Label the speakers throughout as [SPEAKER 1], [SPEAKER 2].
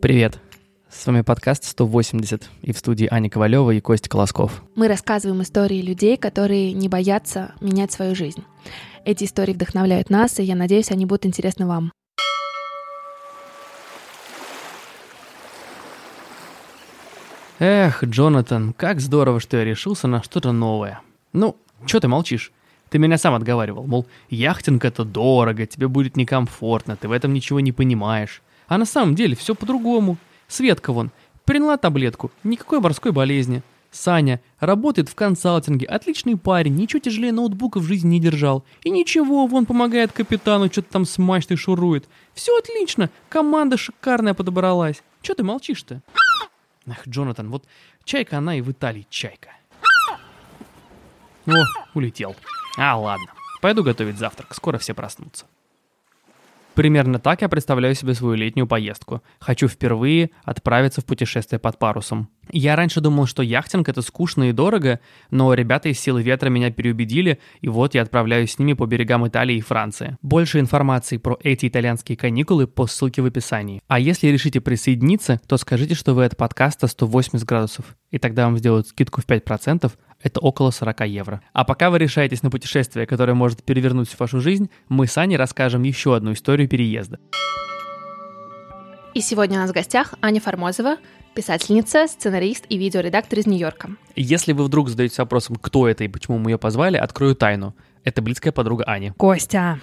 [SPEAKER 1] Привет! С вами подкаст 180 и в студии Аня Ковалева и Костя Колосков.
[SPEAKER 2] Мы рассказываем истории людей, которые не боятся менять свою жизнь. Эти истории вдохновляют нас, и я надеюсь, они будут интересны вам.
[SPEAKER 1] Эх, Джонатан, как здорово, что я решился на что-то новое. Ну, что ты молчишь? Ты меня сам отговаривал, мол, яхтинг это дорого, тебе будет некомфортно, ты в этом ничего не понимаешь. А на самом деле все по-другому. Светка вон, приняла таблетку, никакой морской болезни. Саня работает в консалтинге, отличный парень, ничего тяжелее ноутбука в жизни не держал. И ничего, вон помогает капитану, что-то там с мачтой шурует. Все отлично, команда шикарная подобралась. Че ты молчишь-то? Ах, Джонатан, вот чайка она и в Италии чайка. О, улетел. А, ладно. Пойду готовить завтрак, скоро все проснутся. Примерно так я представляю себе свою летнюю поездку. Хочу впервые отправиться в путешествие под парусом. Я раньше думал, что яхтинг это скучно и дорого, но ребята из силы ветра меня переубедили, и вот я отправляюсь с ними по берегам Италии и Франции. Больше информации про эти итальянские каникулы по ссылке в описании. А если решите присоединиться, то скажите, что вы от подкаста 180 градусов, и тогда вам сделают скидку в 5%, это около 40 евро. А пока вы решаетесь на путешествие, которое может перевернуть всю вашу жизнь, мы с Аней расскажем еще одну историю переезда.
[SPEAKER 2] И сегодня у нас в гостях Аня Формозова, писательница, сценарист и видеоредактор из Нью-Йорка.
[SPEAKER 1] Если вы вдруг задаетесь вопросом, кто это и почему мы ее позвали, открою тайну. Это близкая подруга Ани.
[SPEAKER 2] Костя,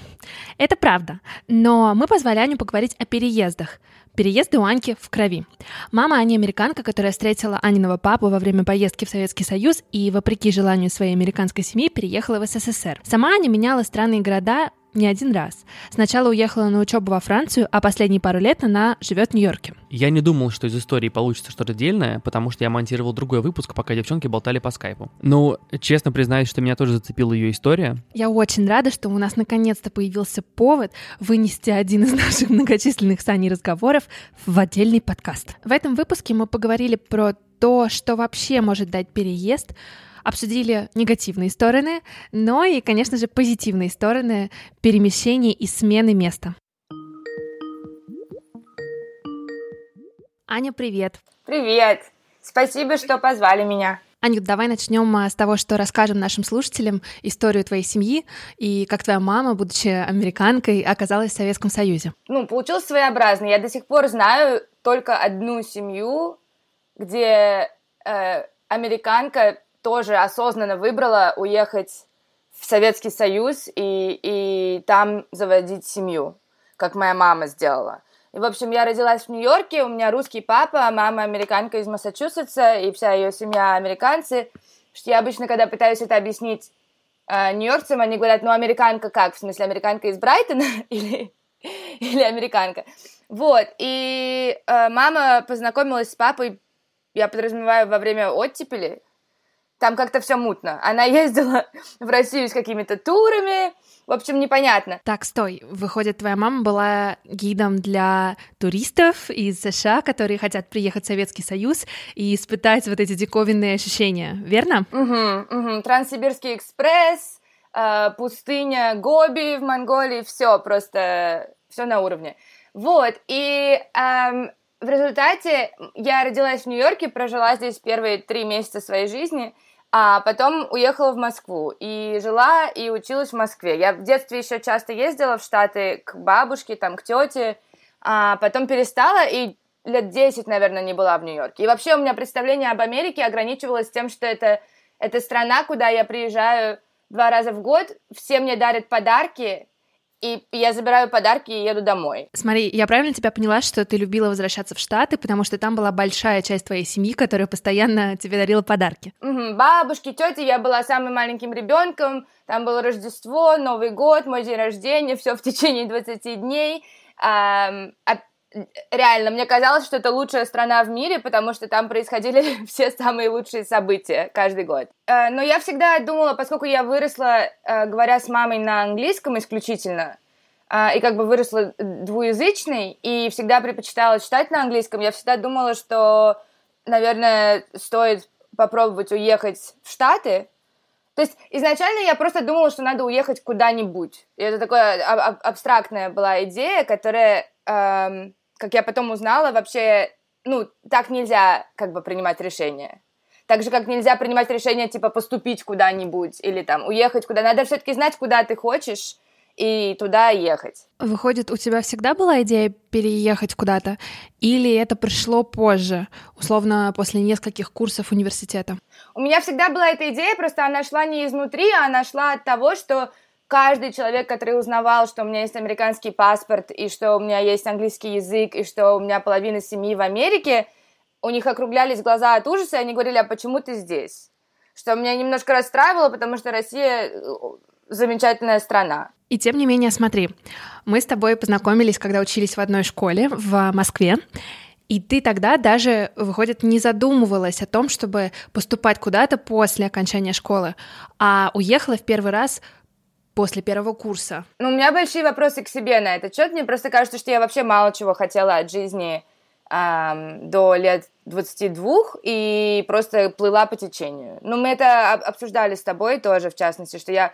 [SPEAKER 2] это правда. Но мы позвали Аню поговорить о переездах. Переезды у Аньки в крови. Мама Ани американка, которая встретила Аниного папу во время поездки в Советский Союз и, вопреки желанию своей американской семьи, переехала в СССР. Сама Аня меняла страны и города не один раз. Сначала уехала на учебу во Францию, а последние пару лет она живет в Нью-Йорке.
[SPEAKER 1] Я не думал, что из истории получится что-то дельное, потому что я монтировал другой выпуск, пока девчонки болтали по скайпу. Ну, честно признаюсь, что меня тоже зацепила ее история.
[SPEAKER 2] Я очень рада, что у нас наконец-то появился повод вынести один из наших многочисленных с Аней разговоров в отдельный подкаст. В этом выпуске мы поговорили про то, что вообще может дать переезд, обсудили негативные стороны, но и, конечно же, позитивные стороны перемещения и смены места. Аня, привет.
[SPEAKER 3] Привет. Спасибо, что позвали меня.
[SPEAKER 2] Анют, давай начнем а, с того, что расскажем нашим слушателям историю твоей семьи и как твоя мама, будучи американкой, оказалась в Советском Союзе.
[SPEAKER 3] Ну, получилось своеобразно. Я до сих пор знаю только одну семью, где э, американка тоже осознанно выбрала уехать в Советский Союз и, и там заводить семью, как моя мама сделала. И, в общем, я родилась в Нью-Йорке, у меня русский папа, мама американка из Массачусетса, и вся ее семья американцы. Что я обычно, когда пытаюсь это объяснить э, нью-йоркцам, они говорят, ну, американка как? В смысле, американка из Брайтона или, или американка? Вот, и э, мама познакомилась с папой, я подразумеваю, во время оттепели, там как-то все мутно. Она ездила в Россию с какими-то турами, в общем, непонятно.
[SPEAKER 2] Так, стой. Выходит, твоя мама была гидом для туристов из США, которые хотят приехать в Советский Союз и испытать вот эти диковинные ощущения, верно?
[SPEAKER 3] Угу, угу. Транссибирский экспресс, э, пустыня Гоби в Монголии, все просто, все на уровне. Вот, и эм, в результате я родилась в Нью-Йорке, прожила здесь первые три месяца своей жизни — а потом уехала в Москву и жила и училась в Москве. Я в детстве еще часто ездила в Штаты к бабушке, там, к тете, а потом перестала и лет 10, наверное, не была в Нью-Йорке. И вообще у меня представление об Америке ограничивалось тем, что это, это страна, куда я приезжаю два раза в год, все мне дарят подарки, и я забираю подарки и еду домой.
[SPEAKER 2] Смотри, я правильно тебя поняла, что ты любила возвращаться в Штаты, потому что там была большая часть твоей семьи, которая постоянно тебе дарила подарки.
[SPEAKER 3] Угу, бабушки, тети, я была самым маленьким ребенком, там было Рождество, Новый год, мой день рождения, все в течение 20 дней. А, реально, мне казалось, что это лучшая страна в мире, потому что там происходили все самые лучшие события каждый год. Э, но я всегда думала, поскольку я выросла, э, говоря с мамой на английском исключительно, э, и как бы выросла двуязычной, и всегда предпочитала читать на английском, я всегда думала, что, наверное, стоит попробовать уехать в Штаты, то есть изначально я просто думала, что надо уехать куда-нибудь. И это такая аб- абстрактная была идея, которая эм, как я потом узнала, вообще, ну, так нельзя как бы принимать решения. Так же, как нельзя принимать решение, типа, поступить куда-нибудь или там уехать куда. Надо все-таки знать, куда ты хочешь, и туда ехать.
[SPEAKER 2] Выходит, у тебя всегда была идея переехать куда-то? Или это пришло позже, условно, после нескольких курсов университета?
[SPEAKER 3] У меня всегда была эта идея, просто она шла не изнутри, а она шла от того, что каждый человек, который узнавал, что у меня есть американский паспорт, и что у меня есть английский язык, и что у меня половина семьи в Америке, у них округлялись глаза от ужаса, и они говорили, а почему ты здесь? Что меня немножко расстраивало, потому что Россия э, замечательная страна.
[SPEAKER 2] И тем не менее, смотри, мы с тобой познакомились, когда учились в одной школе в Москве, и ты тогда даже, выходит, не задумывалась о том, чтобы поступать куда-то после окончания школы, а уехала в первый раз после первого курса.
[SPEAKER 3] Ну, у меня большие вопросы к себе на этот счет. Мне просто кажется, что я вообще мало чего хотела от жизни эм, до лет 22 и просто плыла по течению. Ну, мы это обсуждали с тобой тоже, в частности, что я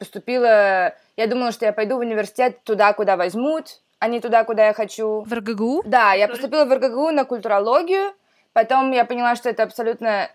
[SPEAKER 3] поступила... Я думала, что я пойду в университет туда, куда возьмут, а не туда, куда я хочу.
[SPEAKER 2] В РГГУ?
[SPEAKER 3] Да, я поступила в РГГУ на культурологию. Потом я поняла, что это абсолютно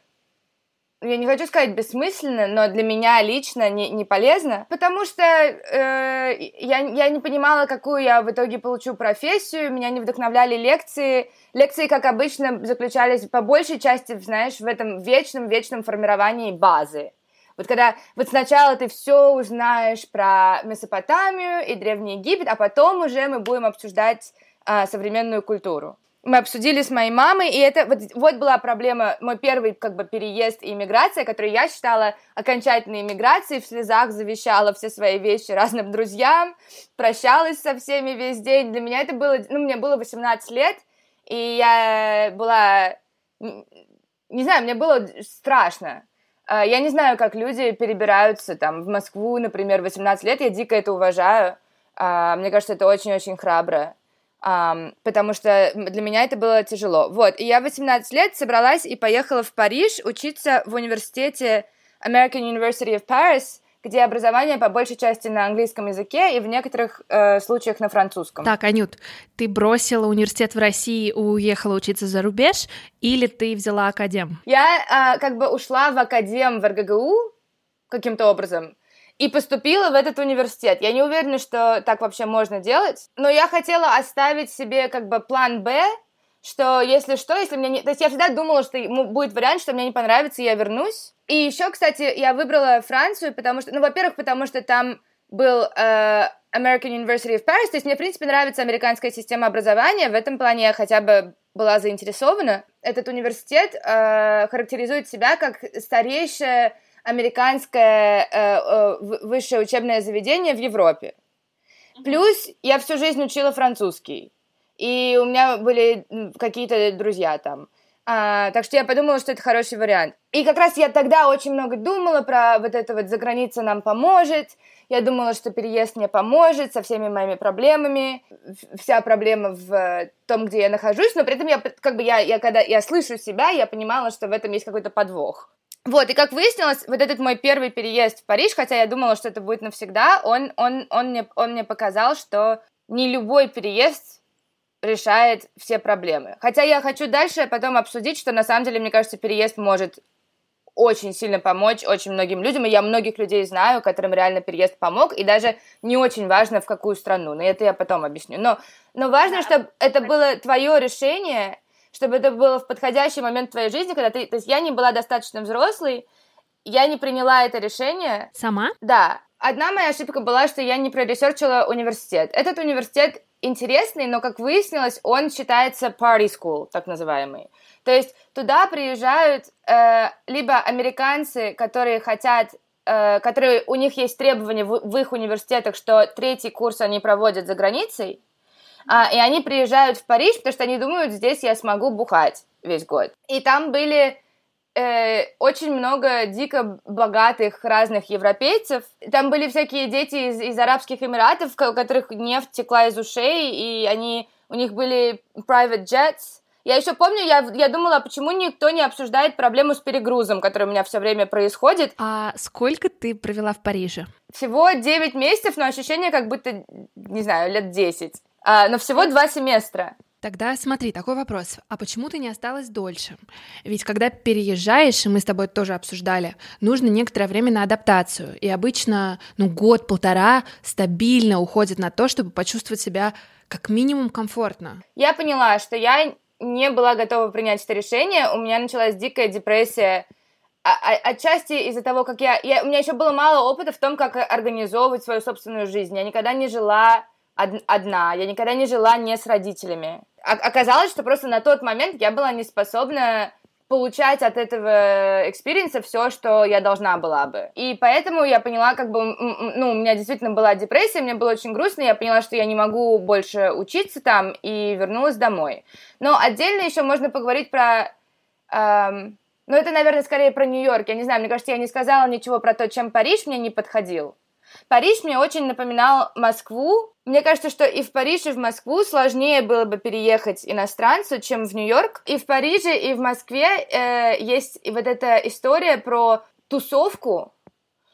[SPEAKER 3] я не хочу сказать бессмысленно, но для меня лично не, не полезно, потому что э, я, я не понимала, какую я в итоге получу профессию, меня не вдохновляли лекции. Лекции, как обычно, заключались по большей части, знаешь, в этом вечном-вечном формировании базы. Вот когда вот сначала ты все узнаешь про Месопотамию и Древний Египет, а потом уже мы будем обсуждать а, современную культуру. Мы обсудили с моей мамой, и это вот, вот была проблема, мой первый как бы переезд и иммиграция, который я считала окончательной иммиграцией, в слезах завещала все свои вещи разным друзьям, прощалась со всеми весь день. Для меня это было, ну, мне было 18 лет, и я была, не знаю, мне было страшно. А, я не знаю, как люди перебираются там в Москву, например, 18 лет. Я дико это уважаю. А, мне кажется, это очень-очень храбро. Потому что для меня это было тяжело. Вот, и я в 18 лет собралась и поехала в Париж учиться в университете American University of Paris – где образование по большей части на английском языке и в некоторых э, случаях на французском.
[SPEAKER 2] Так, Анют, ты бросила университет в России и уехала учиться за рубеж, или ты взяла академ?
[SPEAKER 3] Я э, как бы ушла в академ в РГГУ каким-то образом и поступила в этот университет. Я не уверена, что так вообще можно делать, но я хотела оставить себе как бы план «Б», что если что, если мне не... То есть я всегда думала, что будет вариант, что мне не понравится, и я вернусь. И еще, кстати, я выбрала Францию, потому что... Ну, во-первых, потому что там был э, American University of Paris, то есть мне, в принципе, нравится американская система образования, в этом плане я хотя бы была заинтересована. Этот университет э, характеризует себя как старейшее американское э, э, высшее учебное заведение в Европе. Плюс я всю жизнь учила французский и у меня были какие-то друзья там. А, так что я подумала, что это хороший вариант. И как раз я тогда очень много думала про вот это вот «за граница нам поможет», я думала, что переезд мне поможет со всеми моими проблемами. Вся проблема в том, где я нахожусь, но при этом я, как бы, я, я когда я слышу себя, я понимала, что в этом есть какой-то подвох. Вот, и как выяснилось, вот этот мой первый переезд в Париж, хотя я думала, что это будет навсегда, он, он, он, мне, он мне показал, что не любой переезд решает все проблемы. Хотя я хочу дальше потом обсудить, что на самом деле, мне кажется, переезд может очень сильно помочь очень многим людям, и я многих людей знаю, которым реально переезд помог, и даже не очень важно, в какую страну, но это я потом объясню. Но, но важно, чтобы это было твое решение, чтобы это было в подходящий момент твоей жизни, когда ты... То есть я не была достаточно взрослой, я не приняла это решение.
[SPEAKER 2] Сама?
[SPEAKER 3] Да. Одна моя ошибка была, что я не проресерчила университет. Этот университет интересный, но, как выяснилось, он считается party school, так называемый. То есть туда приезжают э, либо американцы, которые хотят, э, которые у них есть требования в, в их университетах, что третий курс они проводят за границей, э, и они приезжают в Париж, потому что они думают, здесь я смогу бухать весь год. И там были э, очень много дико богатых разных европейцев. Там были всякие дети из, из Арабских Эмиратов, у которых нефть текла из ушей, и они, у них были private jets. Я еще помню, я, я думала, почему никто не обсуждает проблему с перегрузом, который у меня все время происходит.
[SPEAKER 2] А сколько ты провела в Париже?
[SPEAKER 3] Всего 9 месяцев, но ощущение, как будто, не знаю, лет 10. А, но всего два семестра.
[SPEAKER 2] Тогда смотри, такой вопрос. А почему ты не осталась дольше? Ведь когда переезжаешь, и мы с тобой тоже обсуждали, нужно некоторое время на адаптацию. И обычно, ну, год-полтора стабильно уходит на то, чтобы почувствовать себя как минимум комфортно.
[SPEAKER 3] Я поняла, что я не была готова принять это решение. У меня началась дикая депрессия а, а, отчасти из-за того, как я, я... У меня еще было мало опыта в том, как организовывать свою собственную жизнь. Я никогда не жила одна, я никогда не жила не с родителями. Оказалось, что просто на тот момент я была не способна получать от этого experience а все, что я должна была бы. И поэтому я поняла, как бы, ну, у меня действительно была депрессия, мне было очень грустно, я поняла, что я не могу больше учиться там, и вернулась домой. Но отдельно еще можно поговорить про... Эм, ну, это, наверное, скорее про Нью-Йорк. Я не знаю, мне кажется, я не сказала ничего про то, чем Париж мне не подходил. Париж мне очень напоминал Москву. Мне кажется, что и в Париж, и в Москву сложнее было бы переехать иностранцу, чем в Нью-Йорк. И в Париже, и в Москве э, есть вот эта история про тусовку,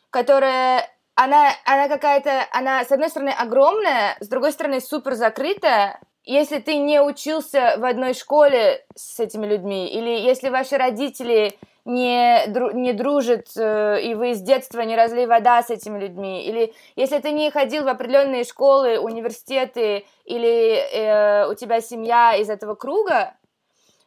[SPEAKER 3] которая она, она какая-то, она, с одной стороны, огромная, с другой стороны, супер закрытая. Если ты не учился в одной школе с этими людьми, или если ваши родители не, дру, не дружит, э, и вы с детства не разли вода с этими людьми, или если ты не ходил в определенные школы, университеты, или э, у тебя семья из этого круга,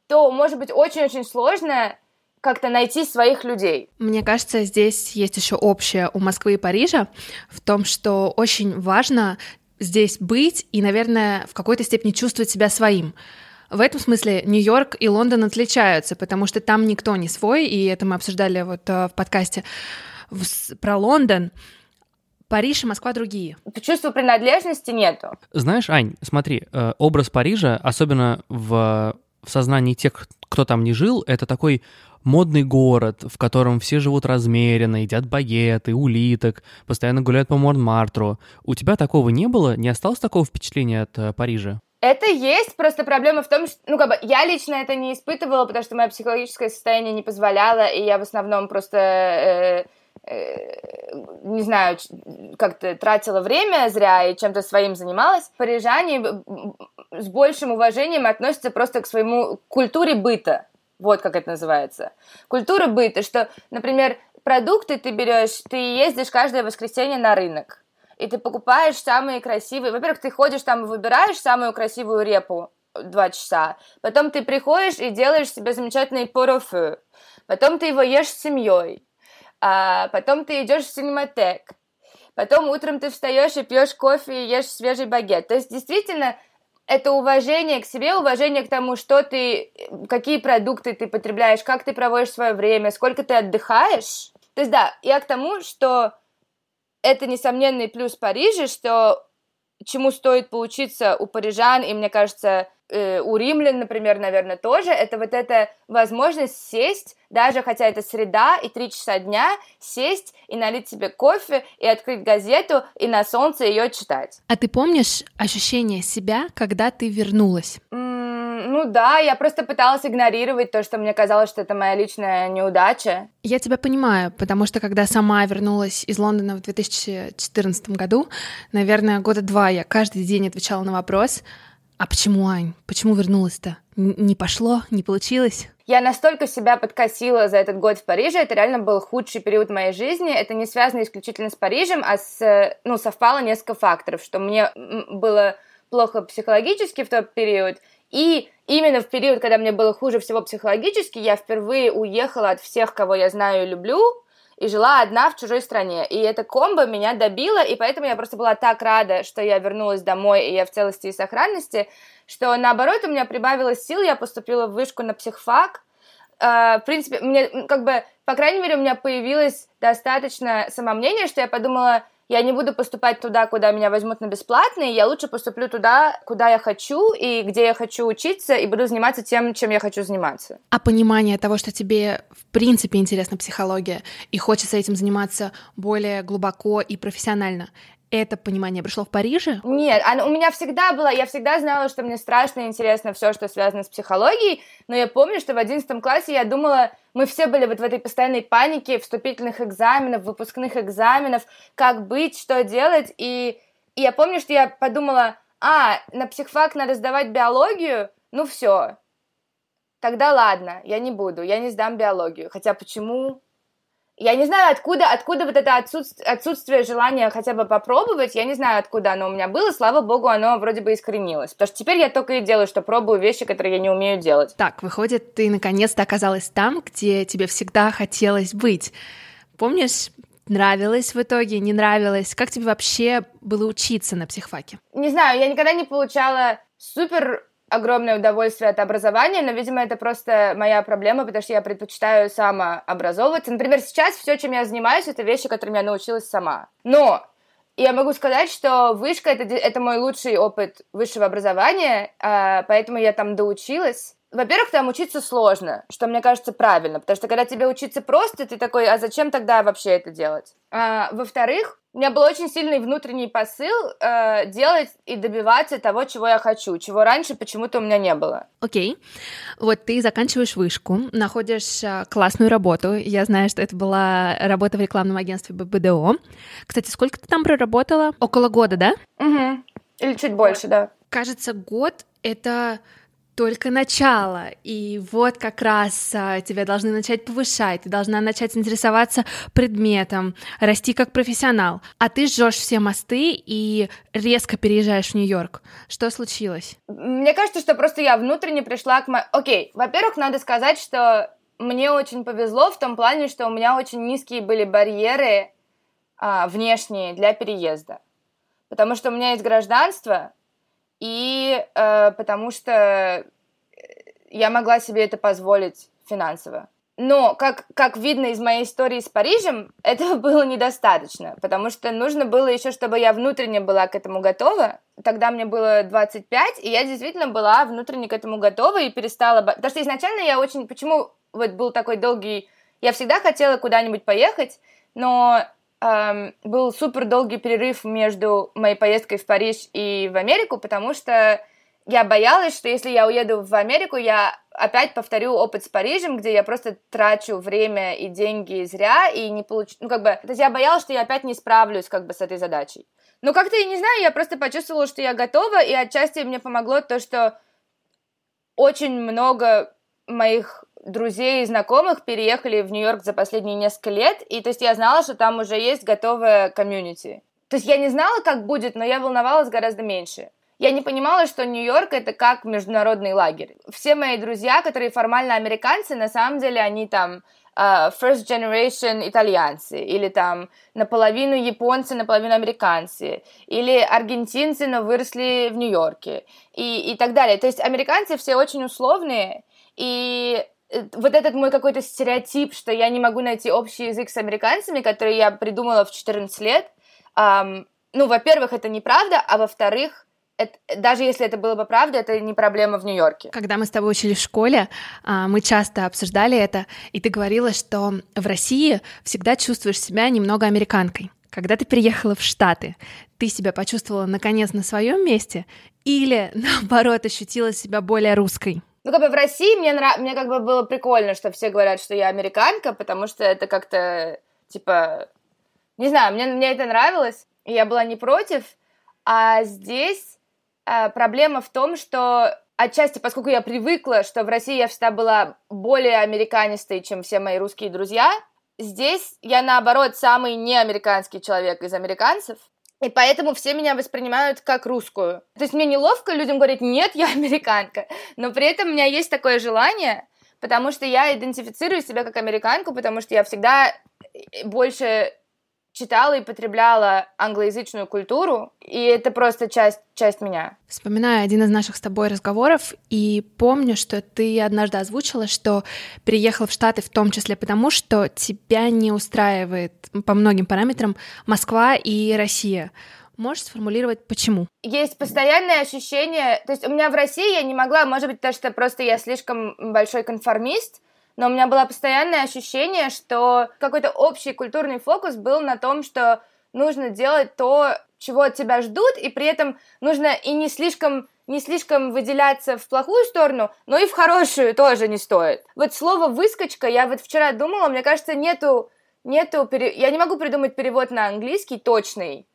[SPEAKER 3] то может быть очень-очень сложно как-то найти своих людей.
[SPEAKER 2] Мне кажется, здесь есть еще общее у Москвы и Парижа в том, что очень важно здесь быть и, наверное, в какой-то степени чувствовать себя своим. В этом смысле Нью-Йорк и Лондон отличаются, потому что там никто не свой, и это мы обсуждали вот э, в подкасте про Лондон. Париж и Москва другие.
[SPEAKER 3] Чувства принадлежности нету.
[SPEAKER 1] Знаешь, Ань, смотри, э, образ Парижа, особенно в, в сознании тех, кто там не жил, это такой модный город, в котором все живут размеренно, едят багеты, улиток, постоянно гуляют по Монмартру. У тебя такого не было? Не осталось такого впечатления от э, Парижа?
[SPEAKER 3] Это есть, просто проблема в том, что, ну, как бы, я лично это не испытывала, потому что мое психологическое состояние не позволяло, и я в основном просто, э, э, не знаю, как-то тратила время зря и чем-то своим занималась. Парижане с большим уважением относятся просто к своему культуре быта. Вот как это называется. Культура быта, что, например, продукты ты берешь, ты ездишь каждое воскресенье на рынок и ты покупаешь самые красивые... Во-первых, ты ходишь там и выбираешь самую красивую репу два часа, потом ты приходишь и делаешь себе замечательный порофу, потом ты его ешь с семьей, а потом ты идешь в синематек, потом утром ты встаешь и пьешь кофе и ешь свежий багет. То есть, действительно, это уважение к себе, уважение к тому, что ты, какие продукты ты потребляешь, как ты проводишь свое время, сколько ты отдыхаешь. То есть, да, я к тому, что это несомненный плюс Парижа, что чему стоит поучиться у парижан, и мне кажется, э, у римлян, например, наверное, тоже, это вот эта возможность сесть, даже хотя это среда и три часа дня, сесть и налить себе кофе, и открыть газету, и на солнце ее читать.
[SPEAKER 2] А ты помнишь ощущение себя, когда ты вернулась?
[SPEAKER 3] Ну да, я просто пыталась игнорировать то, что мне казалось, что это моя личная неудача.
[SPEAKER 2] Я тебя понимаю, потому что когда сама вернулась из Лондона в 2014 году, наверное, года два я каждый день отвечала на вопрос, а почему, Ань, почему вернулась-то? Не пошло, не получилось?
[SPEAKER 3] Я настолько себя подкосила за этот год в Париже, это реально был худший период моей жизни. Это не связано исключительно с Парижем, а с, ну, совпало несколько факторов, что мне было плохо психологически в тот период, и именно в период, когда мне было хуже всего психологически, я впервые уехала от всех, кого я знаю и люблю, и жила одна в чужой стране. И эта комбо меня добила, и поэтому я просто была так рада, что я вернулась домой, и я в целости и сохранности, что наоборот у меня прибавилось сил, я поступила в вышку на психфак. Uh, в принципе, мне как бы, по крайней мере, у меня появилось достаточно самомнения, что я подумала, я не буду поступать туда, куда меня возьмут на бесплатный, я лучше поступлю туда, куда я хочу и где я хочу учиться, и буду заниматься тем, чем я хочу заниматься.
[SPEAKER 2] А понимание того, что тебе в принципе интересна психология и хочется этим заниматься более глубоко и профессионально, это понимание пришло в Париже?
[SPEAKER 3] Нет, оно, у меня всегда было, я всегда знала, что мне страшно интересно все, что связано с психологией, но я помню, что в одиннадцатом классе я думала, мы все были вот в этой постоянной панике вступительных экзаменов, выпускных экзаменов, как быть, что делать, и, и я помню, что я подумала, а, на психфак надо сдавать биологию, ну все, тогда ладно, я не буду, я не сдам биологию. Хотя почему? Я не знаю, откуда, откуда вот это отсутствие, отсутствие желания хотя бы попробовать, я не знаю, откуда оно у меня было, слава богу, оно вроде бы искоренилось. Потому что теперь я только и делаю, что пробую вещи, которые я не умею делать.
[SPEAKER 2] Так, выходит, ты наконец-то оказалась там, где тебе всегда хотелось быть. Помнишь, нравилось в итоге, не нравилось? Как тебе вообще было учиться на психфаке?
[SPEAKER 3] Не знаю, я никогда не получала супер огромное удовольствие от образования, но, видимо, это просто моя проблема, потому что я предпочитаю самообразовываться. Например, сейчас все, чем я занимаюсь, это вещи, которым я научилась сама. Но я могу сказать, что вышка это, это мой лучший опыт высшего образования, а, поэтому я там доучилась. Во-первых, там учиться сложно, что мне кажется правильно, потому что когда тебе учиться просто, ты такой, а зачем тогда вообще это делать? А, во-вторых, у меня был очень сильный внутренний посыл э, делать и добиваться того, чего я хочу, чего раньше почему-то у меня не было.
[SPEAKER 2] Окей. Okay. Вот ты заканчиваешь вышку, находишь э, классную работу. Я знаю, что это была работа в рекламном агентстве ББДО. Кстати, сколько ты там проработала? Около года, да?
[SPEAKER 3] Угу. Или чуть больше, да.
[SPEAKER 2] Кажется, год — это только начало, и вот как раз а, тебя должны начать повышать, ты должна начать интересоваться предметом, расти как профессионал, а ты жжешь все мосты и резко переезжаешь в Нью-Йорк. Что случилось?
[SPEAKER 3] Мне кажется, что просто я внутренне пришла к... Мо... Окей, во-первых, надо сказать, что мне очень повезло в том плане, что у меня очень низкие были барьеры а, внешние для переезда. Потому что у меня есть гражданство, и э, потому что я могла себе это позволить финансово. Но, как, как видно из моей истории с Парижем, этого было недостаточно, потому что нужно было еще, чтобы я внутренне была к этому готова. Тогда мне было 25, и я действительно была внутренне к этому готова и перестала... Потому что изначально я очень... Почему вот был такой долгий... Я всегда хотела куда-нибудь поехать, но эм, был супер долгий перерыв между моей поездкой в Париж и в Америку, потому что я боялась, что если я уеду в Америку, я опять повторю опыт с Парижем, где я просто трачу время и деньги зря и не получу... Ну, как бы, то есть я боялась, что я опять не справлюсь как бы с этой задачей. Но как-то, я не знаю, я просто почувствовала, что я готова, и отчасти мне помогло то, что очень много моих друзей и знакомых переехали в Нью-Йорк за последние несколько лет, и то есть я знала, что там уже есть готовая комьюнити. То есть я не знала, как будет, но я волновалась гораздо меньше. Я не понимала, что Нью-Йорк это как международный лагерь. Все мои друзья, которые формально американцы, на самом деле они там uh, first generation итальянцы, или там наполовину японцы, наполовину американцы, или аргентинцы, но выросли в Нью-Йорке, и, и так далее. То есть американцы все очень условные, и э, вот этот мой какой-то стереотип, что я не могу найти общий язык с американцами, который я придумала в 14 лет, um, ну, во-первых, это неправда, а во-вторых, это, даже если это было бы правда, это не проблема в Нью-Йорке.
[SPEAKER 2] Когда мы с тобой учились в школе, а, мы часто обсуждали это, и ты говорила, что в России всегда чувствуешь себя немного американкой. Когда ты переехала в Штаты, ты себя почувствовала наконец на своем месте или наоборот ощутила себя более русской?
[SPEAKER 3] Ну, как бы в России мне, нрав... мне как бы было прикольно, что все говорят, что я американка, потому что это как-то, типа, не знаю, мне, мне это нравилось, и я была не против, а здесь а, проблема в том, что отчасти, поскольку я привыкла, что в России я всегда была более американистой, чем все мои русские друзья, здесь я, наоборот, самый неамериканский человек из американцев, и поэтому все меня воспринимают как русскую. То есть мне неловко людям говорить, нет, я американка, но при этом у меня есть такое желание, потому что я идентифицирую себя как американку, потому что я всегда больше читала и потребляла англоязычную культуру, и это просто часть, часть меня.
[SPEAKER 2] Вспоминаю один из наших с тобой разговоров, и помню, что ты однажды озвучила, что переехала в Штаты в том числе потому, что тебя не устраивает по многим параметрам Москва и Россия. Можешь сформулировать, почему?
[SPEAKER 3] Есть постоянное ощущение, то есть у меня в России я не могла, может быть, потому что просто я слишком большой конформист, но у меня было постоянное ощущение, что какой-то общий культурный фокус был на том, что нужно делать то, чего от тебя ждут, и при этом нужно и не слишком не слишком выделяться в плохую сторону, но и в хорошую тоже не стоит. Вот слово «выскочка» я вот вчера думала, мне кажется, нету, нету, я не могу придумать перевод на английский точный,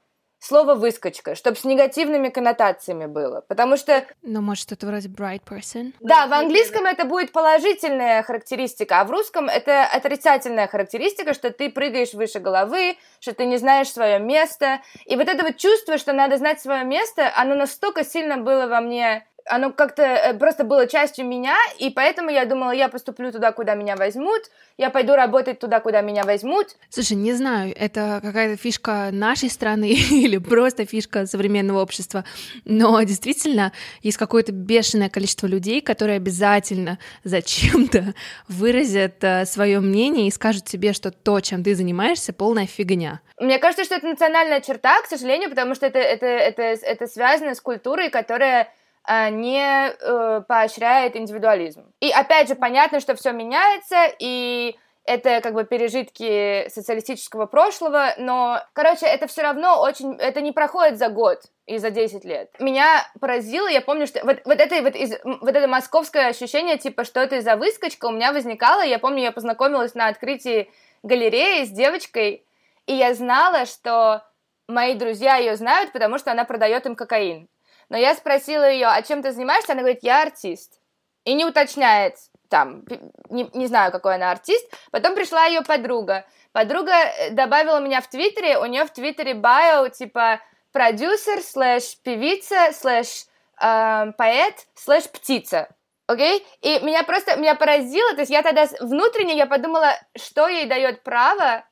[SPEAKER 3] слово «выскочка», чтобы с негативными коннотациями было, потому что...
[SPEAKER 2] Ну, может, это вроде bright person?
[SPEAKER 3] Да, в английском это будет положительная характеристика, а в русском это отрицательная характеристика, что ты прыгаешь выше головы, что ты не знаешь свое место. И вот это вот чувство, что надо знать свое место, оно настолько сильно было во мне оно как-то э, просто было частью меня, и поэтому я думала, я поступлю туда, куда меня возьмут, я пойду работать туда, куда меня возьмут.
[SPEAKER 2] Слушай, не знаю, это какая-то фишка нашей страны или просто фишка современного общества, но действительно есть какое-то бешеное количество людей, которые обязательно зачем-то выразят э, свое мнение и скажут тебе, что то, чем ты занимаешься, полная фигня.
[SPEAKER 3] Мне кажется, что это национальная черта, к сожалению, потому что это, это, это, это связано с культурой, которая не э, поощряет индивидуализм. И опять же, понятно, что все меняется, и это как бы пережитки социалистического прошлого, но, короче, это все равно очень, это не проходит за год и за 10 лет. Меня поразило, я помню, что вот, вот, это, вот, из, вот это московское ощущение, типа, что это за выскочка, у меня возникало, я помню, я познакомилась на открытии галереи с девочкой, и я знала, что мои друзья ее знают, потому что она продает им кокаин. Но я спросила ее, а чем ты занимаешься? Она говорит, я артист. И не уточняет, там, не, не знаю, какой она артист. Потом пришла ее подруга. Подруга э, добавила меня в Твиттере, у нее в Твиттере bio, типа, продюсер, slash певица, slash э, поэт, slash птица. Окей? И меня просто, меня поразило, то есть я тогда внутренне, я подумала, что ей дает право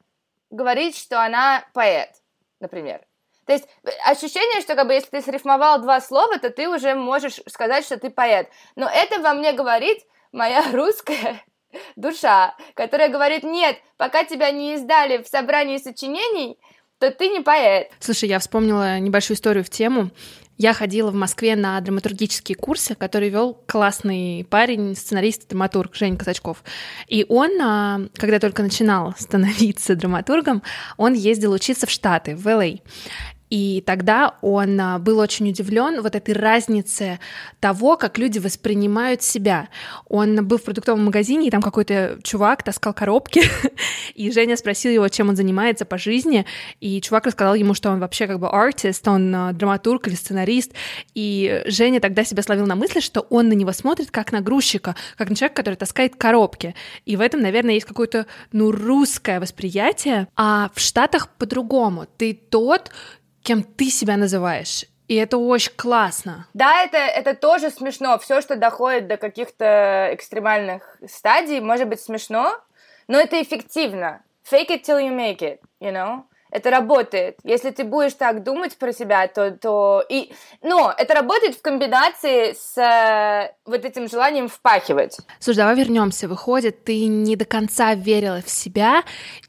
[SPEAKER 3] говорить, что она поэт, например. То есть э, ощущение, что как бы если ты срифмовал два слова, то ты уже можешь сказать, что ты поэт. Но это во мне говорит моя русская душа, которая говорит, нет, пока тебя не издали в собрании сочинений, то ты не поэт.
[SPEAKER 2] Слушай, я вспомнила небольшую историю в тему. Я ходила в Москве на драматургические курсы, которые вел классный парень, сценарист, драматург Женя Казачков. И он, а, когда только начинал становиться драматургом, он ездил учиться в Штаты, в Л.А. И тогда он а, был очень удивлен вот этой разнице того, как люди воспринимают себя. Он был в продуктовом магазине, и там какой-то чувак таскал коробки, и Женя спросил его, чем он занимается по жизни, и чувак рассказал ему, что он вообще как бы артист, он а, драматург или сценарист, и Женя тогда себя словил на мысли, что он на него смотрит как на грузчика, как на человека, который таскает коробки. И в этом, наверное, есть какое-то, ну, русское восприятие, а в Штатах по-другому. Ты тот, кем ты себя называешь. И это очень классно.
[SPEAKER 3] Да, это, это тоже смешно. Все, что доходит до каких-то экстремальных стадий, может быть смешно, но это эффективно. Fake it till you make it, you know? Это работает. Если ты будешь так думать про себя, то... то и... Но это работает в комбинации с э, вот этим желанием впахивать.
[SPEAKER 2] Слушай, давай вернемся. Выходит, ты не до конца верила в себя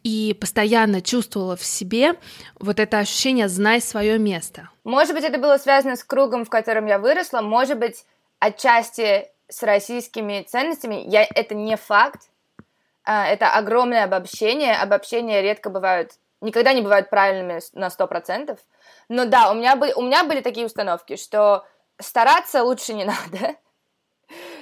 [SPEAKER 2] и постоянно чувствовала в себе вот это ощущение «знай свое место».
[SPEAKER 3] Может быть, это было связано с кругом, в котором я выросла, может быть, отчасти с российскими ценностями. Я... Это не факт, а, это огромное обобщение. Обобщения редко бывают никогда не бывают правильными на 100%. Но да, у меня, были, у меня были такие установки, что стараться лучше не надо,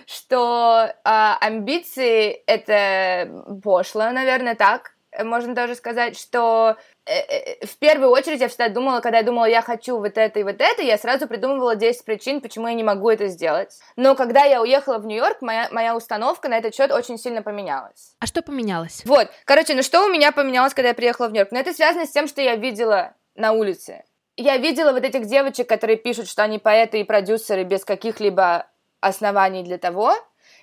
[SPEAKER 3] что а, амбиции это пошло, наверное, так можно даже сказать, что э, э, в первую очередь я всегда думала, когда я думала, я хочу вот это и вот это, я сразу придумывала 10 причин, почему я не могу это сделать. Но когда я уехала в Нью-Йорк, моя, моя установка на этот счет очень сильно поменялась.
[SPEAKER 2] А что поменялось?
[SPEAKER 3] Вот, короче, ну что у меня поменялось, когда я приехала в Нью-Йорк? Ну это связано с тем, что я видела на улице. Я видела вот этих девочек, которые пишут, что они поэты и продюсеры без каких-либо оснований для того,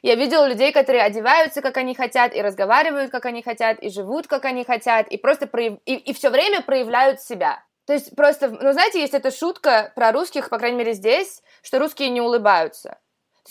[SPEAKER 3] я видела людей, которые одеваются, как они хотят, и разговаривают, как они хотят, и живут, как они хотят, и просто прояв... и, и все время проявляют себя. То есть просто, ну знаете, есть эта шутка про русских, по крайней мере здесь, что русские не улыбаются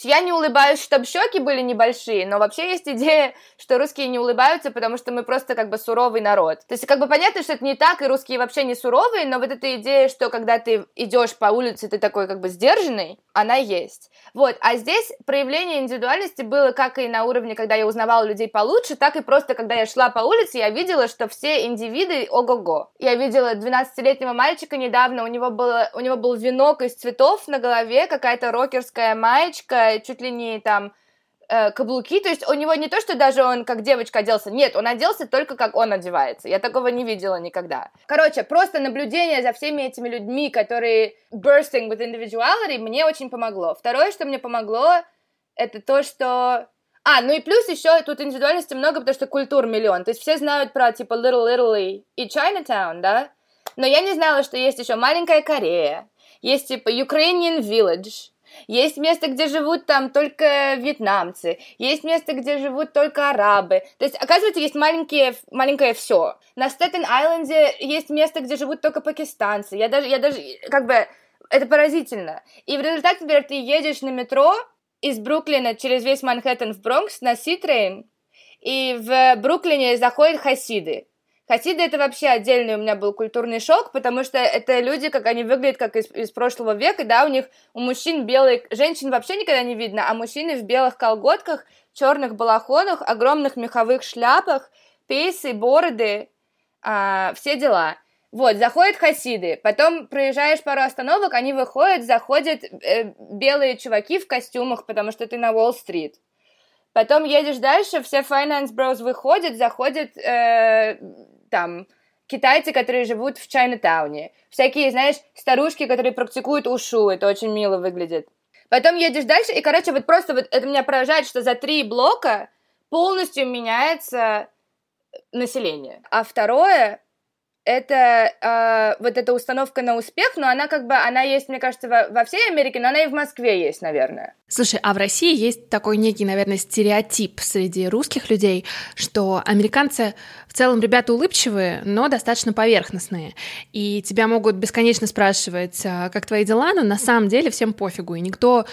[SPEAKER 3] я не улыбаюсь, чтобы щеки были небольшие, но вообще есть идея, что русские не улыбаются, потому что мы просто как бы суровый народ. То есть как бы понятно, что это не так, и русские вообще не суровые, но вот эта идея, что когда ты идешь по улице, ты такой как бы сдержанный, она есть. Вот, а здесь проявление индивидуальности было как и на уровне, когда я узнавала людей получше, так и просто, когда я шла по улице, я видела, что все индивиды ого-го. Я видела 12-летнего мальчика недавно, у него, было, у него был венок из цветов на голове, какая-то рокерская маечка, чуть ли не там э, каблуки, то есть у него не то, что даже он как девочка оделся, нет, он оделся только как он одевается. Я такого не видела никогда. Короче, просто наблюдение за всеми этими людьми, которые bursting with individuality, мне очень помогло. Второе, что мне помогло, это то, что а, ну и плюс еще тут индивидуальности много, потому что культур миллион. То есть все знают про типа Little Italy и Chinatown, да? Но я не знала, что есть еще маленькая Корея, есть типа Ukrainian Village, есть место, где живут там только вьетнамцы, есть место, где живут только арабы. То есть, оказывается, есть маленькие, маленькое все. На Стэтен-Айленде есть место, где живут только пакистанцы. Я даже, я даже, как бы, это поразительно. И в результате, например, ты едешь на метро из Бруклина через весь Манхэттен в Бронкс на C train, и в Бруклине заходят хасиды. Хасиды это вообще отдельный у меня был культурный шок, потому что это люди, как они выглядят, как из, из прошлого века, да, у них, у мужчин белые, женщин вообще никогда не видно, а мужчины в белых колготках, черных балахонах, огромных меховых шляпах, пейсы, бороды, а, все дела. Вот, заходят хасиды, потом проезжаешь пару остановок, они выходят, заходят э, белые чуваки в костюмах, потому что ты на Уолл-стрит. Потом едешь дальше, все finance bros выходят, заходят э, там китайцы, которые живут в Чайнатауне. Всякие, знаешь, старушки, которые практикуют ушу, это очень мило выглядит. Потом едешь дальше, и, короче, вот просто вот это меня поражает, что за три блока полностью меняется население. А второе, это э, вот эта установка на успех, но она как бы, она есть, мне кажется, во, во всей Америке, но она и в Москве есть, наверное.
[SPEAKER 2] Слушай, а в России есть такой некий, наверное, стереотип среди русских людей, что американцы в целом ребята улыбчивые, но достаточно поверхностные. И тебя могут бесконечно спрашивать, «А как твои дела, но на самом деле всем пофигу, и никто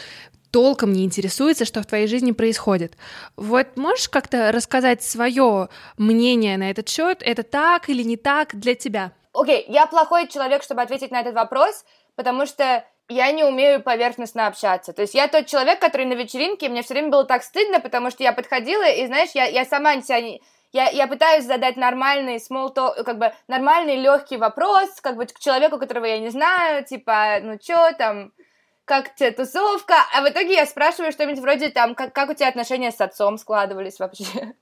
[SPEAKER 2] толком не интересуется, что в твоей жизни происходит. Вот можешь как-то рассказать свое мнение на этот счет? Это так или не так для тебя?
[SPEAKER 3] Окей, okay, я плохой человек, чтобы ответить на этот вопрос, потому что я не умею поверхностно общаться. То есть я тот человек, который на вечеринке, мне все время было так стыдно, потому что я подходила, и, знаешь, я, я сама себя не... Я, я пытаюсь задать нормальный small talk, как бы нормальный легкий вопрос, как бы к человеку, которого я не знаю, типа, ну чё там, как тебе тусовка, а в итоге я спрашиваю что-нибудь вроде там, как, как у тебя отношения с отцом складывались вообще?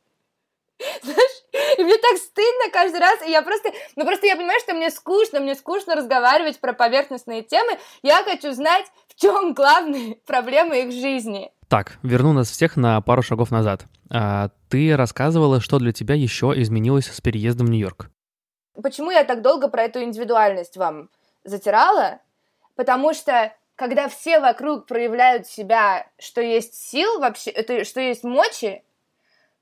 [SPEAKER 3] Знаешь, и мне так стыдно каждый раз, и я просто, ну просто я понимаю, что мне скучно, мне скучно разговаривать про поверхностные темы, я хочу знать, в чем главные проблемы их жизни.
[SPEAKER 1] Так, верну нас всех на пару шагов назад. А, ты рассказывала, что для тебя еще изменилось с переездом в Нью-Йорк.
[SPEAKER 3] Почему я так долго про эту индивидуальность вам затирала? Потому что когда все вокруг проявляют себя, что есть сил вообще, это, что есть мочи,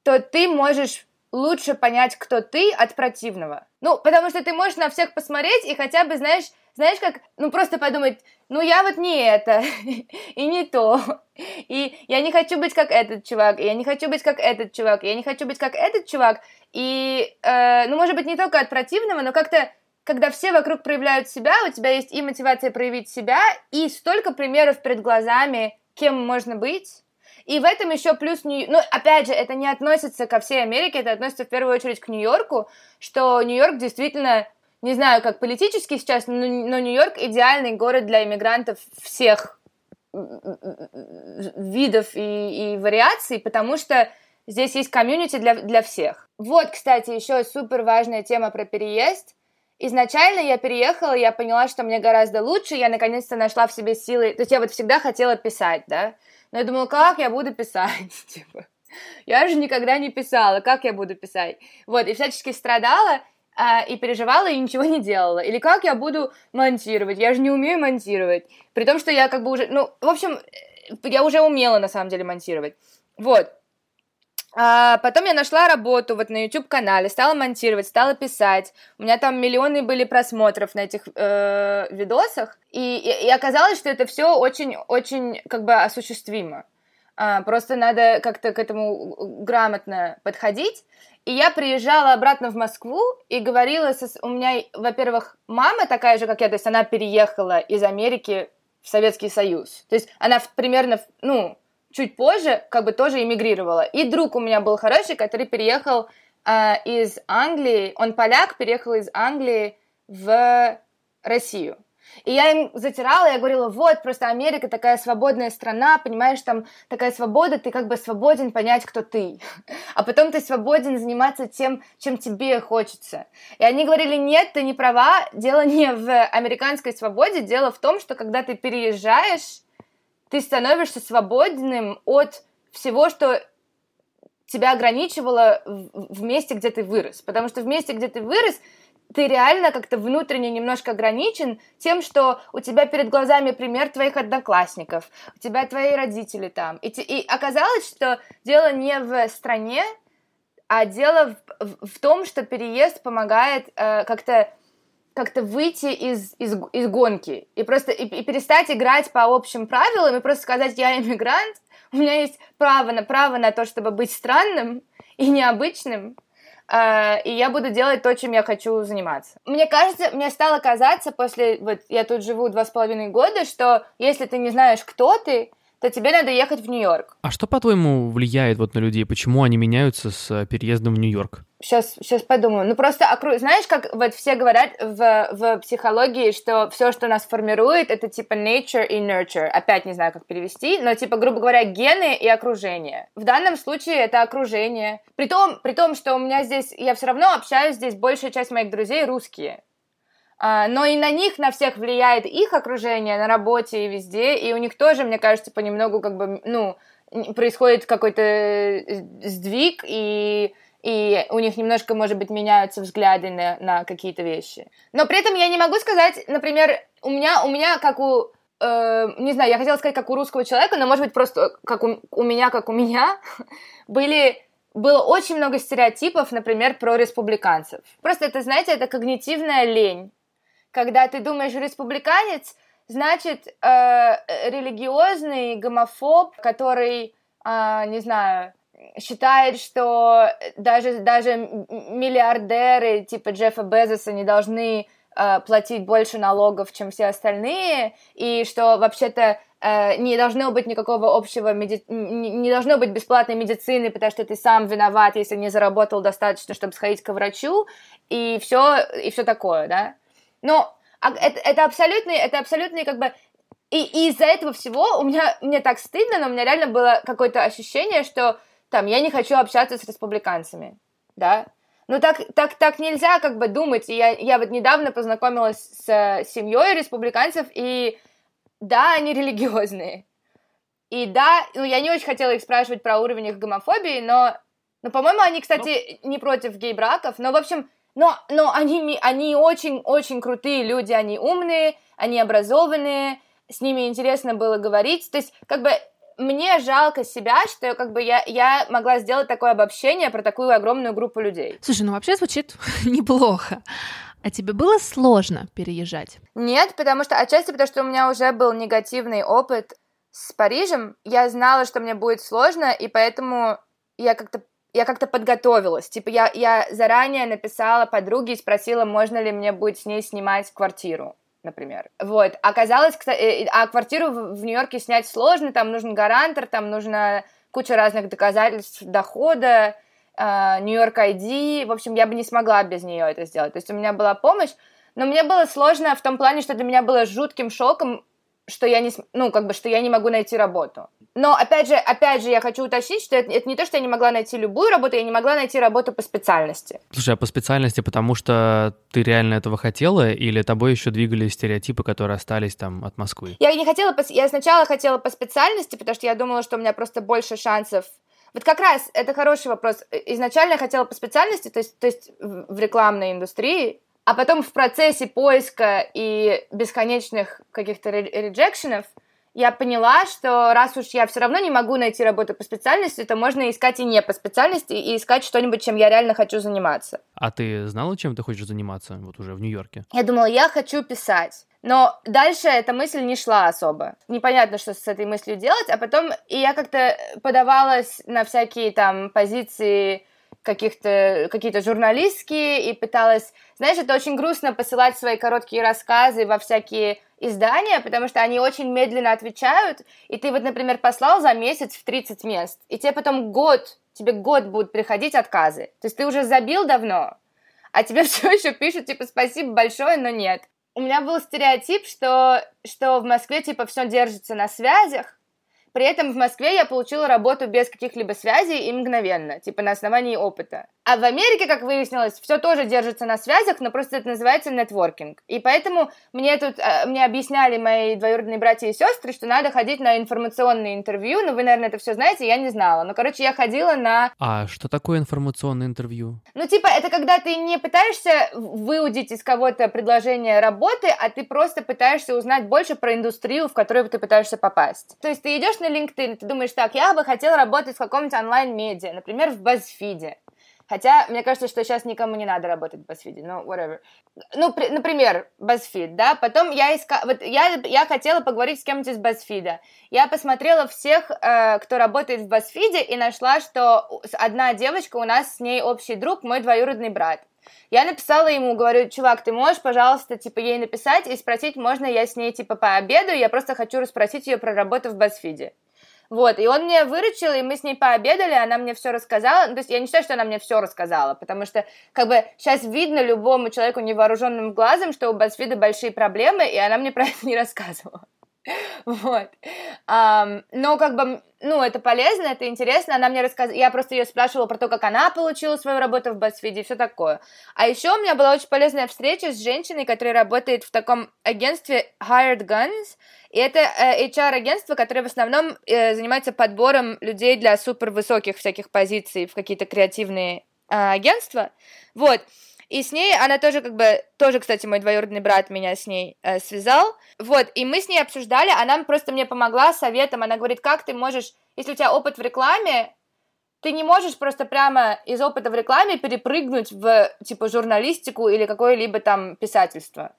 [SPEAKER 3] то ты можешь лучше понять, кто ты от противного. Ну, потому что ты можешь на всех посмотреть и хотя бы, знаешь, знаешь, как, ну, просто подумать, ну, я вот не это, и не то, и я не хочу быть как этот чувак, и я не хочу быть как этот чувак, и я не хочу быть как этот чувак, и, э, ну, может быть, не только от противного, но как-то когда все вокруг проявляют себя, у тебя есть и мотивация проявить себя, и столько примеров перед глазами, кем можно быть. И в этом еще плюс, ну, опять же, это не относится ко всей Америке, это относится в первую очередь к Нью-Йорку, что Нью-Йорк действительно, не знаю, как политически сейчас, но, но Нью-Йорк идеальный город для иммигрантов всех видов и, и вариаций, потому что здесь есть комьюнити для, для всех. Вот, кстати, еще супер важная тема про переезд. Изначально я переехала, я поняла, что мне гораздо лучше, я наконец-то нашла в себе силы. То есть я вот всегда хотела писать, да? Но я думала, как я буду писать? Типа, я же никогда не писала, как я буду писать? Вот, и всячески страдала, а, и переживала, и ничего не делала. Или как я буду монтировать? Я же не умею монтировать. При том, что я как бы уже... Ну, в общем, я уже умела, на самом деле, монтировать. Вот. А потом я нашла работу вот на YouTube-канале, стала монтировать, стала писать. У меня там миллионы были просмотров на этих э, видосах. И, и, и оказалось, что это все очень-очень как бы осуществимо. А, просто надо как-то к этому грамотно подходить. И я приезжала обратно в Москву и говорила, со... у меня, во-первых, мама такая же, как я, то есть она переехала из Америки в Советский Союз. То есть она примерно, ну, чуть позже как бы тоже эмигрировала. И друг у меня был хороший, который переехал э, из Англии, он поляк, переехал из Англии в Россию. И я им затирала, я говорила, вот, просто Америка такая свободная страна, понимаешь, там такая свобода, ты как бы свободен понять, кто ты. А потом ты свободен заниматься тем, чем тебе хочется. И они говорили, нет, ты не права, дело не в американской свободе, дело в том, что когда ты переезжаешь, ты становишься свободным от всего, что тебя ограничивало в месте, где ты вырос. Потому что в месте, где ты вырос, ты реально как-то внутренне немножко ограничен тем, что у тебя перед глазами пример твоих одноклассников, у тебя твои родители там. И, и оказалось, что дело не в стране, а дело в, в, в том, что переезд помогает э, как-то как-то выйти из, из, из гонки и просто и, и перестать играть по общим правилам и просто сказать, я иммигрант, у меня есть право на право на то, чтобы быть странным и необычным, Uh, и я буду делать то, чем я хочу заниматься. Мне кажется, мне стало казаться после, вот я тут живу два с половиной года, что если ты не знаешь, кто ты, то тебе надо ехать в Нью-Йорк.
[SPEAKER 1] А что, по-твоему, влияет вот на людей? Почему они меняются с э, переездом в Нью-Йорк?
[SPEAKER 3] Сейчас, сейчас подумаю. Ну, просто, знаешь, как вот все говорят в, в психологии, что все, что нас формирует, это типа nature и nurture. Опять не знаю, как перевести, но типа, грубо говоря, гены и окружение. В данном случае это окружение. При том, при том, что у меня здесь, я все равно общаюсь здесь, большая часть моих друзей русские. А, но и на них, на всех влияет их окружение на работе и везде, и у них тоже, мне кажется, понемногу как бы, ну, происходит какой-то э, сдвиг, и, и у них немножко, может быть, меняются взгляды на, на какие-то вещи. Но при этом я не могу сказать, например, у меня, у меня как у э, не знаю, я хотела сказать, как у русского человека, но, может быть, просто как у, у меня, как у меня, были было очень много стереотипов, например, про республиканцев. Просто это, знаете, это когнитивная лень когда ты думаешь республиканец, значит э, религиозный гомофоб, который, э, не знаю, считает, что даже, даже миллиардеры типа Джеффа Безоса не должны э, платить больше налогов, чем все остальные, и что вообще-то э, не должно быть никакого общего, меди... не должно быть бесплатной медицины, потому что ты сам виноват, если не заработал достаточно, чтобы сходить к врачу, и все, и все такое, да. Но а это, это абсолютный, это абсолютный как бы и, и из-за этого всего у меня мне так стыдно, но у меня реально было какое-то ощущение, что там я не хочу общаться с республиканцами, да. Ну так, так, так нельзя как бы думать. И я, я вот недавно познакомилась с семьей республиканцев, и да, они религиозные. И да, ну я не очень хотела их спрашивать про уровень их гомофобии, но, но по-моему, они, кстати, ну... не против гей-браков. Но, в общем, но, но они, они очень-очень крутые люди, они умные, они образованные, с ними интересно было говорить. То есть, как бы, мне жалко себя, что как бы я, я могла сделать такое обобщение про такую огромную группу людей.
[SPEAKER 2] Слушай, ну вообще звучит неплохо. А тебе было сложно переезжать?
[SPEAKER 3] Нет, потому что отчасти потому что у меня уже был негативный опыт с Парижем. Я знала, что мне будет сложно, и поэтому я как-то я как-то подготовилась. Типа, я, я заранее написала подруге и спросила, можно ли мне будет с ней снимать квартиру, например. Вот. Оказалось, кстати, э, а квартиру в Нью-Йорке снять сложно, там нужен гарантор, там нужна куча разных доказательств дохода, э, Нью-Йорк ID. В общем, я бы не смогла без нее это сделать. То есть у меня была помощь, но мне было сложно в том плане, что для меня было жутким шоком, что я не, ну, как бы, что я не могу найти работу. Но, опять же, опять же, я хочу уточнить, что это, это не то, что я не могла найти любую работу, я не могла найти работу по специальности.
[SPEAKER 1] Слушай, а по специальности, потому что ты реально этого хотела, или тобой еще двигали стереотипы, которые остались там от Москвы?
[SPEAKER 3] Я не хотела, по... я сначала хотела по специальности, потому что я думала, что у меня просто больше шансов вот как раз это хороший вопрос. Изначально я хотела по специальности, то есть, то есть в рекламной индустрии, а потом в процессе поиска и бесконечных каких-то реджекшенов я поняла, что раз уж я все равно не могу найти работу по специальности, то можно искать и не по специальности, и искать что-нибудь, чем я реально хочу заниматься.
[SPEAKER 1] А ты знала, чем ты хочешь заниматься вот уже в Нью-Йорке?
[SPEAKER 3] Я думала, я хочу писать. Но дальше эта мысль не шла особо. Непонятно, что с этой мыслью делать, а потом и я как-то подавалась на всякие там позиции каких-то какие-то журналистские и пыталась, знаешь, это очень грустно посылать свои короткие рассказы во всякие издания, потому что они очень медленно отвечают, и ты вот, например, послал за месяц в 30 мест, и тебе потом год, тебе год будут приходить отказы. То есть ты уже забил давно, а тебе все еще пишут, типа, спасибо большое, но нет. у меня был стереотип, что, что в Москве, типа, все держится на связях, при этом в Москве я получила работу без каких-либо связей и мгновенно, типа на основании опыта. А в Америке, как выяснилось, все тоже держится на связях, но просто это называется нетворкинг. И поэтому мне тут, э, мне объясняли мои двоюродные братья и сестры, что надо ходить на информационные интервью. Ну, вы, наверное, это все знаете, я не знала. Но, короче, я ходила на...
[SPEAKER 1] А что такое информационное интервью?
[SPEAKER 3] Ну, типа, это когда ты не пытаешься выудить из кого-то предложение работы, а ты просто пытаешься узнать больше про индустрию, в которую ты пытаешься попасть. То есть ты идешь на LinkedIn, ты думаешь, так, я бы хотела работать в каком-нибудь онлайн-медиа, например, в BuzzFeed. Хотя, мне кажется, что сейчас никому не надо работать в BuzzFeed, ну, whatever. Ну, при, например, BuzzFeed, да, потом я искала, вот я, я хотела поговорить с кем-нибудь из BuzzFeed. Я посмотрела всех, э, кто работает в BuzzFeed, и нашла, что одна девочка, у нас с ней общий друг, мой двоюродный брат. Я написала ему, говорю, чувак, ты можешь, пожалуйста, типа, ей написать и спросить, можно я с ней, типа, пообедаю, я просто хочу расспросить ее про работу в BuzzFeed. Вот, и он мне выручил, и мы с ней пообедали, она мне все рассказала. Ну, то есть я не считаю, что она мне все рассказала, потому что, как бы, сейчас видно любому человеку невооруженным глазом, что у BuzzFeed большие проблемы, и она мне про это не рассказывала. Вот. Um, но как бы, ну, это полезно, это интересно. Она мне рассказывала, я просто ее спрашивала про то, как она получила свою работу в BuzzFeed и все такое. А еще у меня была очень полезная встреча с женщиной, которая работает в таком агентстве Hired Guns. И это э, HR-агентство, которое в основном э, занимается подбором людей для супер высоких всяких позиций в какие-то креативные э, агентства. Вот. И с ней она тоже как бы, тоже, кстати, мой двоюродный брат меня с ней э, связал. Вот, и мы с ней обсуждали, она просто мне помогла советом, она говорит, как ты можешь, если у тебя опыт в рекламе, ты не можешь просто прямо из опыта в рекламе перепрыгнуть в, типа, журналистику или какое-либо там писательство.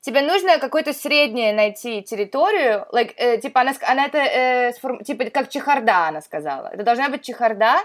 [SPEAKER 3] Тебе нужно какое-то среднее найти территорию, like, э, типа, она, она это, э, сформ... типа, как чехарда, она сказала. Это должна быть чехарда,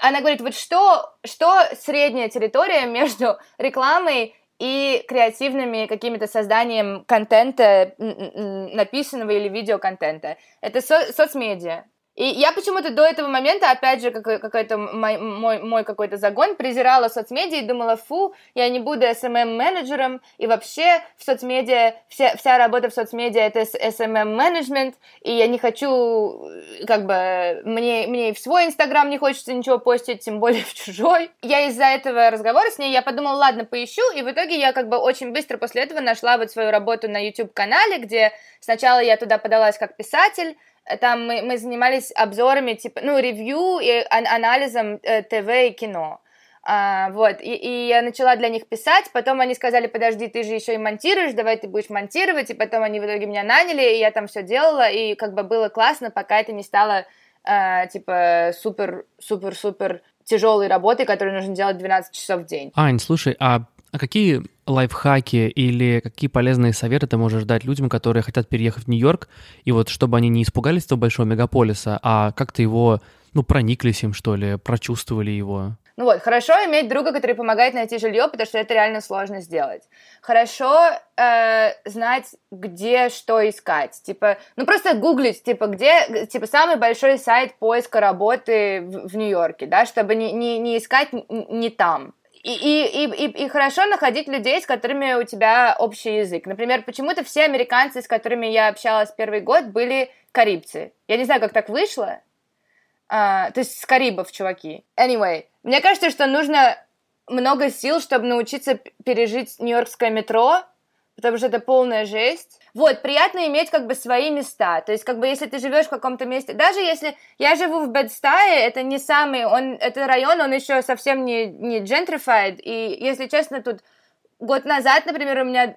[SPEAKER 3] она говорит, вот что, что средняя территория между рекламой и креативными какими-то созданием контента, написанного или видеоконтента. Это со- соцмедиа. И я почему-то до этого момента, опять же, какой-то мой, мой, мой какой-то загон, презирала соцмедиа и думала, фу, я не буду SMM-менеджером, и вообще в соцмедиа, вся, вся работа в соцмедиа это SMM-менеджмент, и я не хочу, как бы, мне, мне и в свой Инстаграм не хочется ничего постить, тем более в чужой. Я из-за этого разговора с ней, я подумала, ладно, поищу, и в итоге я как бы очень быстро после этого нашла вот свою работу на YouTube-канале, где сначала я туда подалась как писатель, там мы, мы занимались обзорами, типа, ну, ревью и ан- анализом э, ТВ и кино. А, вот, и, и я начала для них писать, потом они сказали, подожди, ты же еще и монтируешь, давай ты будешь монтировать, и потом они в итоге меня наняли, и я там все делала, и как бы было классно, пока это не стало, э, типа, супер-супер-супер тяжелой работой, которую нужно делать 12 часов в день.
[SPEAKER 1] Ань, слушай, а а какие лайфхаки или какие полезные советы ты можешь дать людям, которые хотят переехать в Нью-Йорк, и вот чтобы они не испугались этого большого мегаполиса, а как-то его, ну, прониклись им, что ли, прочувствовали его?
[SPEAKER 3] Ну вот, хорошо иметь друга, который помогает найти жилье, потому что это реально сложно сделать. Хорошо э, знать, где что искать. Типа, ну просто гуглить, типа, где, типа, самый большой сайт поиска работы в, в Нью-Йорке, да, чтобы не, не, не искать не там. И, и, и, и хорошо находить людей, с которыми у тебя общий язык. Например, почему-то все американцы, с которыми я общалась первый год, были карибцы. Я не знаю, как так вышло. А, то есть с Карибов, чуваки. Anyway, мне кажется, что нужно много сил, чтобы научиться пережить нью-йоркское метро, потому что это полная жесть. Вот, приятно иметь как бы свои места. То есть, как бы, если ты живешь в каком-то месте, даже если я живу в Бедстае, это не самый, он, это район, он еще совсем не, не gentrified, и, если честно, тут год назад, например, у меня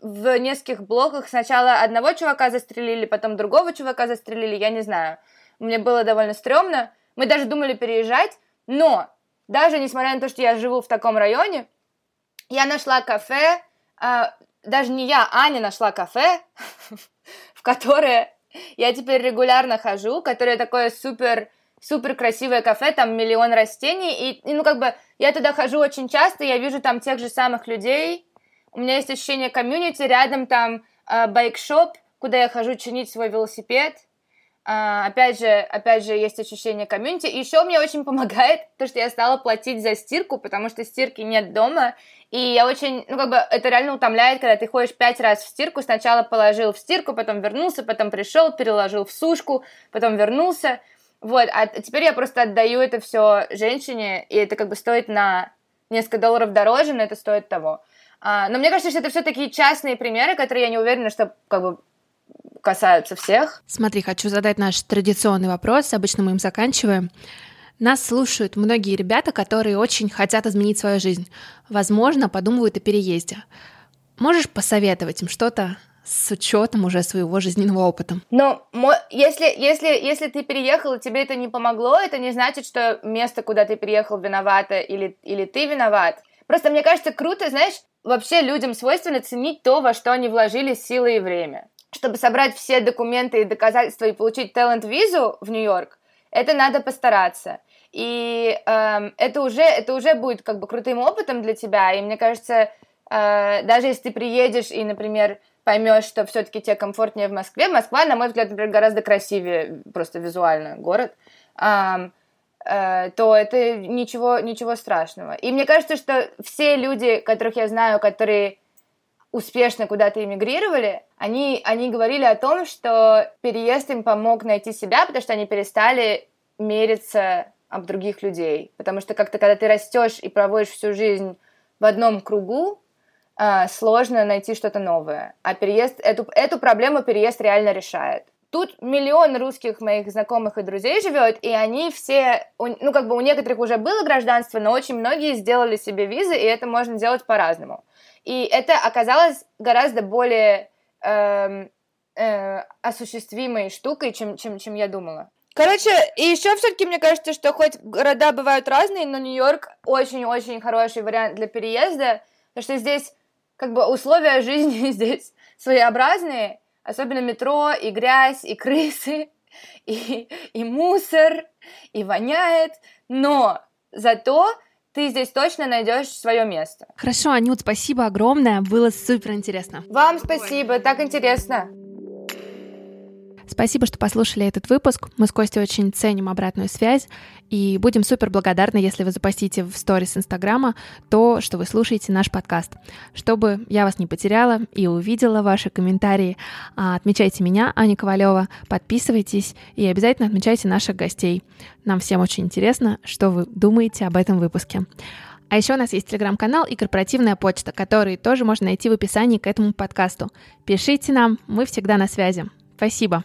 [SPEAKER 3] в нескольких блоках сначала одного чувака застрелили, потом другого чувака застрелили, я не знаю. Мне было довольно стрёмно. Мы даже думали переезжать, но даже несмотря на то, что я живу в таком районе, я нашла кафе, а, даже не я, Аня нашла кафе, в которое я теперь регулярно хожу, которое такое супер супер красивое кафе, там миллион растений, и, и, ну, как бы, я туда хожу очень часто, я вижу там тех же самых людей, у меня есть ощущение комьюнити, рядом там э, байкшоп, куда я хожу чинить свой велосипед, опять же, опять же, есть ощущение комьюнити. Еще мне очень помогает то, что я стала платить за стирку, потому что стирки нет дома. И я очень, ну, как бы, это реально утомляет, когда ты ходишь пять раз в стирку, сначала положил в стирку, потом вернулся, потом пришел, переложил в сушку, потом вернулся. Вот, а теперь я просто отдаю это все женщине, и это как бы стоит на несколько долларов дороже, но это стоит того. А, но мне кажется, что это все такие частные примеры, которые я не уверена, что как бы касаются всех.
[SPEAKER 2] Смотри, хочу задать наш традиционный вопрос. Обычно мы им заканчиваем. Нас слушают многие ребята, которые очень хотят изменить свою жизнь. Возможно, подумывают о переезде. Можешь посоветовать им что-то с учетом уже своего жизненного опыта.
[SPEAKER 3] Но если, если, если ты переехал, и тебе это не помогло, это не значит, что место, куда ты переехал, виновато или, или ты виноват. Просто мне кажется круто, знаешь, вообще людям свойственно ценить то, во что они вложили силы и время. Чтобы собрать все документы и доказательства и получить талант-визу в Нью-Йорк, это надо постараться. И эм, это, уже, это уже будет как бы крутым опытом для тебя. И мне кажется, э, даже если ты приедешь и, например, поймешь, что все-таки тебе комфортнее в Москве. Москва, на мой взгляд, например, гораздо красивее просто визуально город. Um, uh, то это ничего, ничего страшного. И мне кажется, что все люди, которых я знаю, которые успешно куда-то эмигрировали, они, они говорили о том, что переезд им помог найти себя, потому что они перестали мериться об других людей. Потому что как-то, когда ты растешь и проводишь всю жизнь в одном кругу, э, сложно найти что-то новое. А переезд, эту, эту проблему переезд реально решает. Тут миллион русских моих знакомых и друзей живет, и они все, ну как бы у некоторых уже было гражданство, но очень многие сделали себе визы, и это можно делать по-разному. И это оказалось гораздо более э, э, осуществимой штукой, чем, чем, чем я думала. Короче, и еще все-таки мне кажется, что хоть города бывают разные, но Нью-Йорк очень-очень хороший вариант для переезда, потому что здесь как бы условия жизни здесь своеобразные, особенно метро, и грязь, и крысы, и, и мусор, и воняет, но зато ты здесь точно найдешь свое место.
[SPEAKER 2] Хорошо, Анют, спасибо огромное, было супер интересно.
[SPEAKER 3] Вам спасибо, так интересно.
[SPEAKER 2] Спасибо, что послушали этот выпуск. Мы с Костей очень ценим обратную связь и будем супер благодарны, если вы запостите в сторис Инстаграма то, что вы слушаете наш подкаст. Чтобы я вас не потеряла и увидела ваши комментарии, а, отмечайте меня, Аня Ковалева, подписывайтесь и обязательно отмечайте наших гостей. Нам всем очень интересно, что вы думаете об этом выпуске. А еще у нас есть телеграм-канал и корпоративная почта, которые тоже можно найти в описании к этому подкасту. Пишите нам, мы всегда на связи. Спасибо.